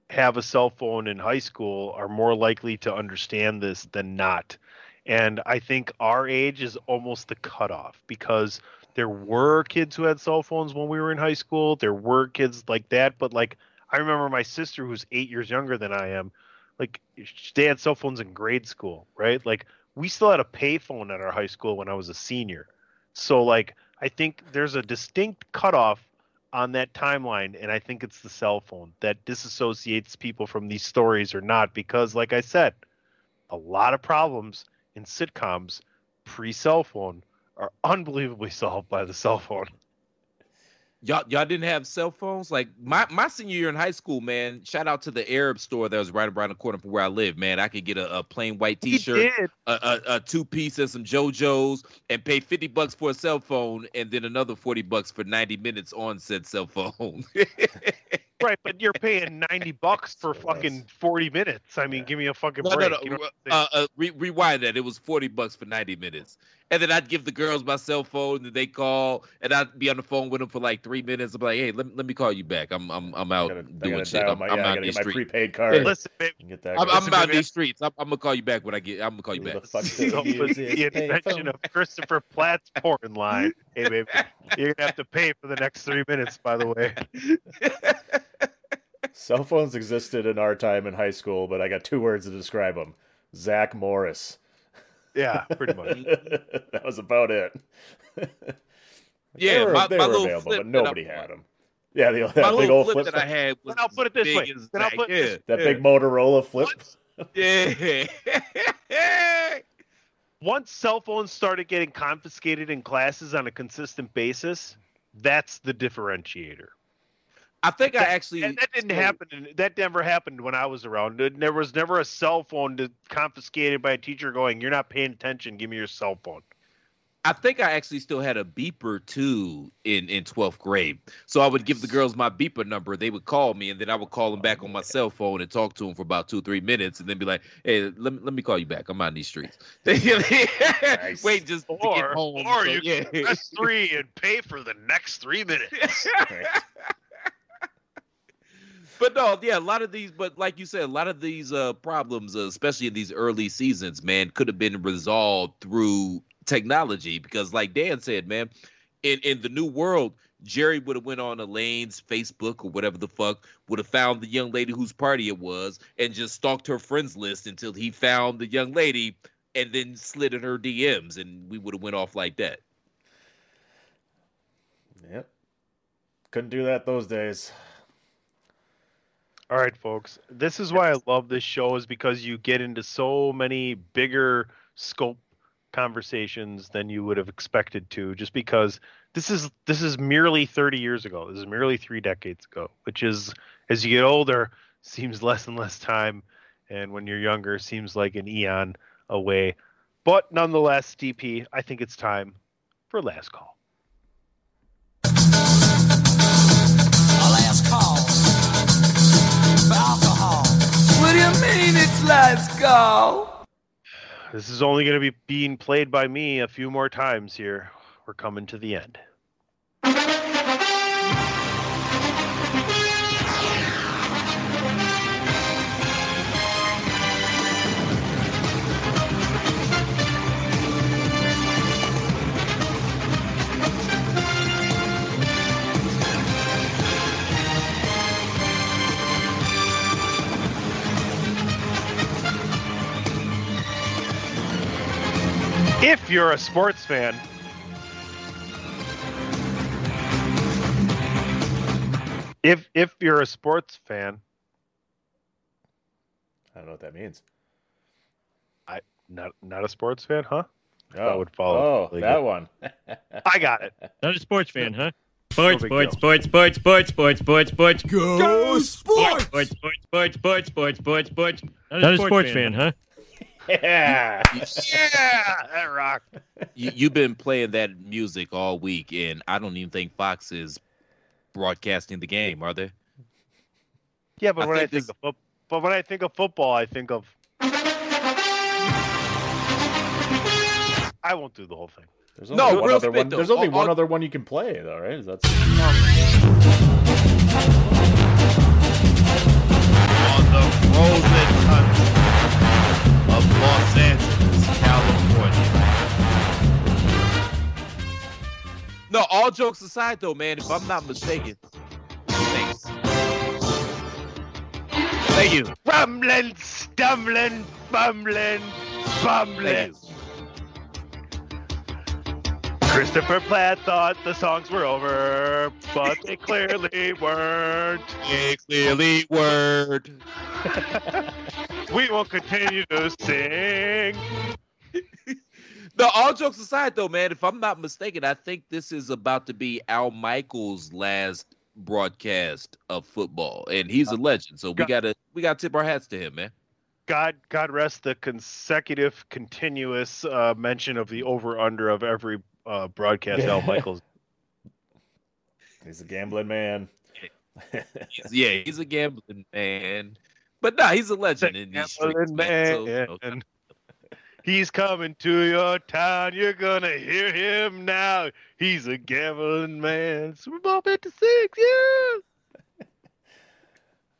have a cell phone in high school are more likely to understand this than not. And I think our age is almost the cutoff because there were kids who had cell phones when we were in high school. There were kids like that, but like I remember my sister who's 8 years younger than I am, like they had cell phones in grade school, right? Like we still had a payphone at our high school when I was a senior. So like I think there's a distinct cutoff on that timeline and I think it's the cell phone that disassociates people from these stories or not because like I said, a lot of problems in sitcoms pre cell phone are unbelievably solved by the cell phone. Y'all, y'all didn't have cell phones. Like my, my senior year in high school, man. Shout out to the Arab store that was right around the corner from where I live, man. I could get a, a plain white T-shirt, a, a, a two piece and some JoJo's, and pay fifty bucks for a cell phone, and then another forty bucks for ninety minutes on said cell phone. Right, but you're paying 90 bucks for fucking 40 minutes. I mean, give me a fucking No, no, break. no. you know what I'm saying? uh, uh, re- rewind that. It was forty bucks for ninety minutes, and then I'd give the girls my cell phone, and they call, and I'd be on the phone with them for like three minutes. I'm like, hey, let, let me call you back. I'm I'm I'm out doing gotta shit. I'm, my, I'm yeah, out gotta these get my streets. prepaid card. Listen, babe, and get that. I'm, I'm Listen, out baby, these streets. I'm, I'm gonna call you back when I get. I'm gonna call you back. the invention of Christopher Platt's porn line. Hey, baby, you're gonna have to pay for the next three minutes. By the way, Cell phones existed in our time in high school, but I got two words to describe them: Zach Morris. Yeah, pretty much. that was about it. Yeah, they were, my- they my were available, but that I nobody had them. Yeah, the, that My big old flip, flip, that I had was Then I'll put it this big way. as Then I'll put yeah, this- that yeah. big Motorola flip. Yeah. Once cell phones started getting confiscated in classes on a consistent basis, that's the differentiator. I think I actually that, that didn't happen. That never happened when I was around. There was never a cell phone to, confiscated by a teacher going, "You're not paying attention. Give me your cell phone." I think I actually still had a beeper too in in twelfth grade. So I would give the girls my beeper number. They would call me, and then I would call them oh, back on my cell phone and talk to them for about two three minutes, and then be like, "Hey, let me let me call you back. I'm out in these streets." Wait, just to get Or, home. or so, you yeah. can press three and pay for the next three minutes. but no, yeah, a lot of these, but like you said, a lot of these uh, problems, uh, especially in these early seasons, man, could have been resolved through technology because, like Dan said, man, in in the new world, Jerry would have went on Elaine's Facebook or whatever the fuck, would have found the young lady whose party it was, and just stalked her friends list until he found the young lady, and then slid in her DMs, and we would have went off like that. Yep. Couldn't do that those days. All right, folks. This is why I love this show is because you get into so many bigger scope conversations than you would have expected to just because this is this is merely 30 years ago. This is merely 3 decades ago, which is as you get older seems less and less time and when you're younger seems like an eon away. But nonetheless, DP, I think it's time for last call. You mean it's last call? This is only going to be being played by me a few more times here. We're coming to the end. If you're a sports fan, if if you're a sports fan, I don't know what that means. I not not a sports fan, huh? Oh, That would follow. Oh, really that one. I got it. Not a sports fan, huh? Sports, Sports, sports, sports, sports, sports, sports, sports. Go sports! Sports, sports, sports, sports, sports, sports, sports. Not a sports fan, huh? Yeah. Yeah, that rocked. you, you've been playing that music all week, and I don't even think Fox is broadcasting the game, are they? Yeah, but I when I think think this- of fo- but when I think of football, I think of. I won't do the whole thing. There's No, only one real other one. though. There's only I'll- one I'll- other one you can play, though, right? That's on the frozen country of Los Angeles, California. No, all jokes aside, though, man, if I'm not mistaken, thanks. Thank you. Rumbling, stumbling, bumbling, bumbling. Christopher Platt thought the songs were over, but they clearly weren't. They clearly weren't. we will continue to sing. No, all jokes aside, though, man, if I'm not mistaken, I think this is about to be Al Michaels' last broadcast of football, and he's a legend. So we God- gotta we gotta tip our hats to him, man. God, God rest the consecutive, continuous uh, mention of the over/under of every uh, broadcast. Al Michaels. he's a gambling man. Yeah, he's a gambling man, but nah, he's a legend in these streets, Gambling man. So, you man. He's coming to your town. You're gonna hear him now. He's a gambling man. Super Bowl 56, yeah.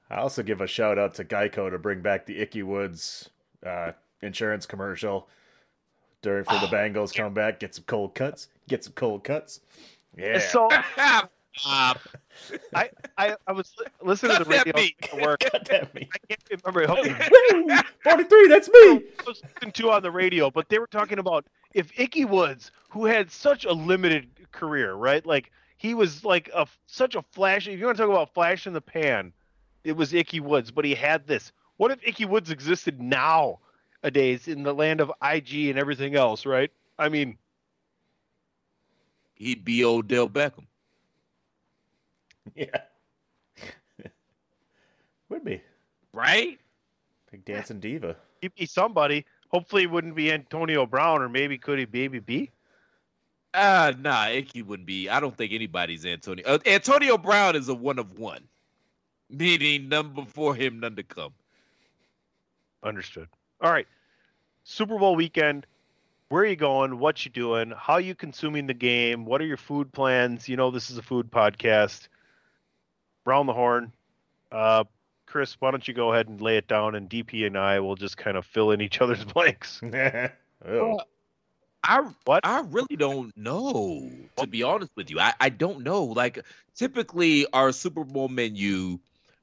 I also give a shout out to Geico to bring back the Ickey Woods uh, insurance commercial during for the Oh, Bengals come back. Get some cold cuts. Get some cold cuts. Yeah. So I, I, I was li- listening to the Cut that radio beat. at work. Cut that meat. I can't remember 43, that's me. I was listening to on the radio, but they were talking about if Ickey Woods, who had such a limited career, right? Like he was like a such a flash. If you want to talk about flash in the pan, it was Ickey Woods. But he had this. What if Ickey Woods existed nowadays in the land of IG and everything else, right? I mean, He'd be Odell Beckham. Yeah. Would be right? big dancing diva. He'd be somebody. Hopefully, it wouldn't be Antonio Brown, or maybe could he maybe be? Uh nah, Ickey wouldn't be. I don't think anybody's Antonio. Uh, Antonio Brown is a one of one, meaning none before him, none to come. Understood. All right. Super Bowl weekend. Where are you going? What you doing? How you consuming the game? What are your food plans? You know this is a food podcast. Round the horn. Uh, Chris, why don't you go ahead and lay it down, and DP and I will just kind of fill in each other's blanks. Oh. I what? I really don't know. To be honest with you, I, I don't know. Like typically, our Super Bowl menu,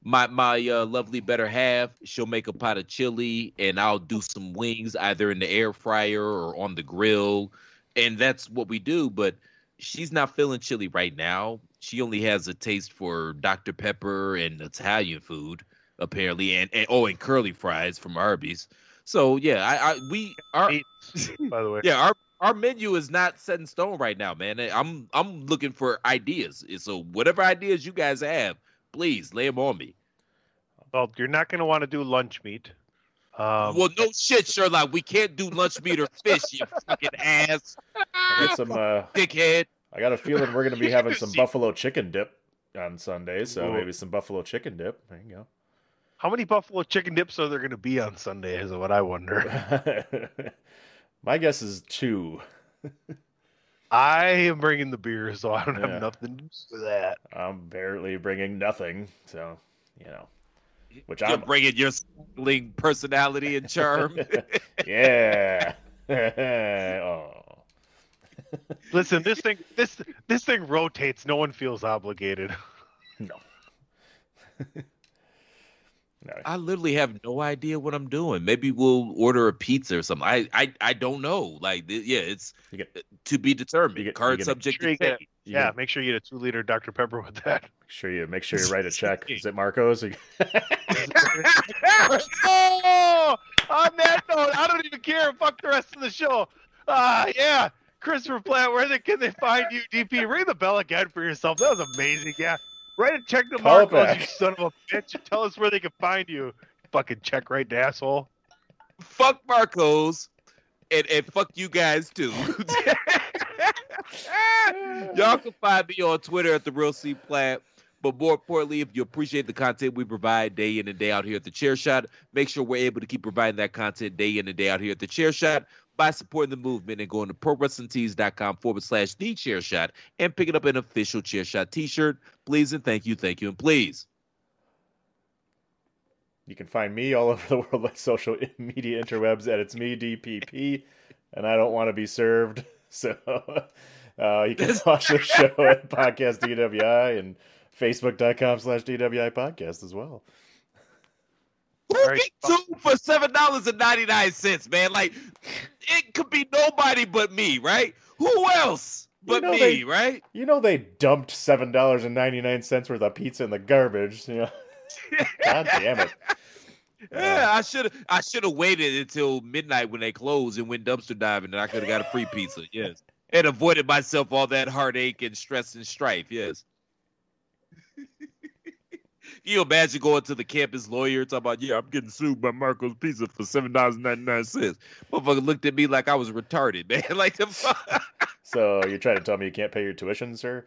my my uh, lovely better half, she'll make a pot of chili, and I'll do some wings either in the air fryer or on the grill, and that's what we do. But she's not feeling chili right now. She only has a taste for Dr Pepper and Italian food apparently, and, and oh, and curly fries from Arby's. So yeah, I, I we are by the way. yeah, our our menu is not set in stone right now, man. I'm I'm looking for ideas. So whatever ideas you guys have, please lay them on me. Well, you're not going to want to do lunch meat. Um, well, no shit, Sherlock. We can't do lunch meat or fish, you fucking ass. Get some uh, dickhead. I got a feeling we're gonna be having some buffalo chicken dip on Sunday, so Ooh. maybe some buffalo chicken dip. There you go. How many buffalo chicken dips are there going to be on Sunday? Is what I wonder. My guess is two. I am bringing the beer, so I don't Yeah. have nothing to do with that. I'm barely bringing nothing, so you know. Which You're I'm bringing your sparkling personality and charm. yeah. oh. Listen, this thing, this this thing rotates. No one feels obligated. No. No. I literally have no idea what I'm doing. Maybe we'll order a pizza or something. I I, I don't know. Like yeah, it's get- to be determined. get- Card you get a- subject Sure to get- yeah, can- make sure you get a two liter Dr Pepper with that. Make sure you make sure you write a check. Is it Marcos? oh, on that note, I don't even care. Fuck the rest of the show. Ah, yeah. Christopher Platt, where they, can they find you? DP, ring the bell again for yourself. That was amazing. Yeah. Write a check to Call it Marcos, back. you son of a bitch. and Tell us where they can find you. Fucking check right, asshole. Fuck Marcos and, and fuck you guys too. Y'all can find me on Twitter at the Real C Plat. But more importantly, if you appreciate the content we provide day in and day out here at the Chair Shot, make sure we're able to keep providing that content day in and day out here at the Chair Shot by supporting the movement and going to prowrestlingtees.com forward slash the chair shot and picking up an official chair shot t-shirt. Please and thank you, thank you, and please. You can find me all over the world like social media interwebs at it's me DPP, and I don't want to be served. So uh, you can watch the show at podcast DWI and facebook.com slash DWI podcast as well. Who get two for seven dollars and ninety nine cents, man? Like it could be nobody but me, right? Who else but know me, they- right? You know they dumped seven dollars and ninety nine cents worth of pizza in the garbage. You know, God damn it! Yeah, I should I should have waited until midnight when they closed and went dumpster diving, and I could have got a free pizza. Yes, and avoided myself all that heartache and stress and strife. Yes. Can you imagine going to the campus lawyer talking about, yeah, I'm getting sued by Marco's Pizza for seven dollars and ninety nine cents. Motherfucker looked at me like I was retarded, man. like the fuck. So you're trying to tell me you can't pay your tuition, sir?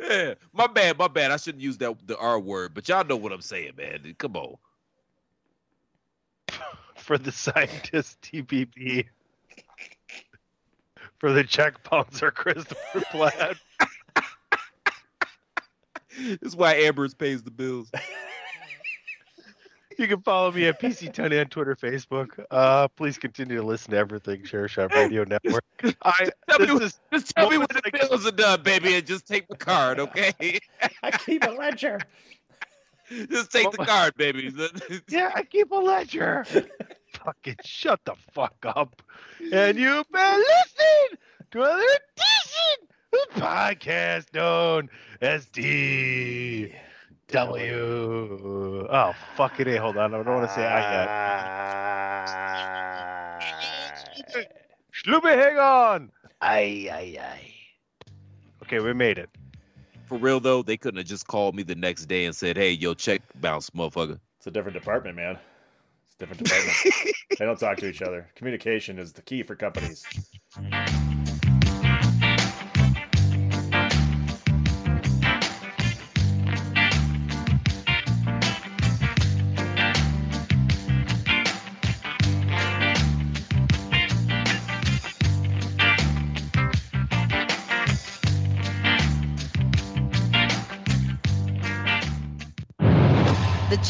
Yeah, my bad, my bad. I shouldn't use that the R word, but y'all know what I'm saying, man. Come on. For the scientist, DPP. For the check bouncer, Christopher Platt. This is why Amber's pays the bills. You can follow me at PC Tunney on Twitter, Facebook. Uh, please continue to listen to everything Chair Shot Radio Network. I Tell me, is just tell me when moments the like- bills are done, baby, and just take the card, okay? I keep a ledger. just take the card, baby. yeah, I keep a ledger. Fucking shut the fuck up. And you've been listening to another edition of the podcast known as DW. Oh, fucking A. Hold on. I don't want to say I yet. Schlupe, hang on. Aye, aye, aye. Okay, we made it. for real though, they couldn't have just called me the next day and said, "Hey, your check bounced, motherfucker." It's a different department, man. It's a different department. they don't talk to each other. Communication is the key for companies.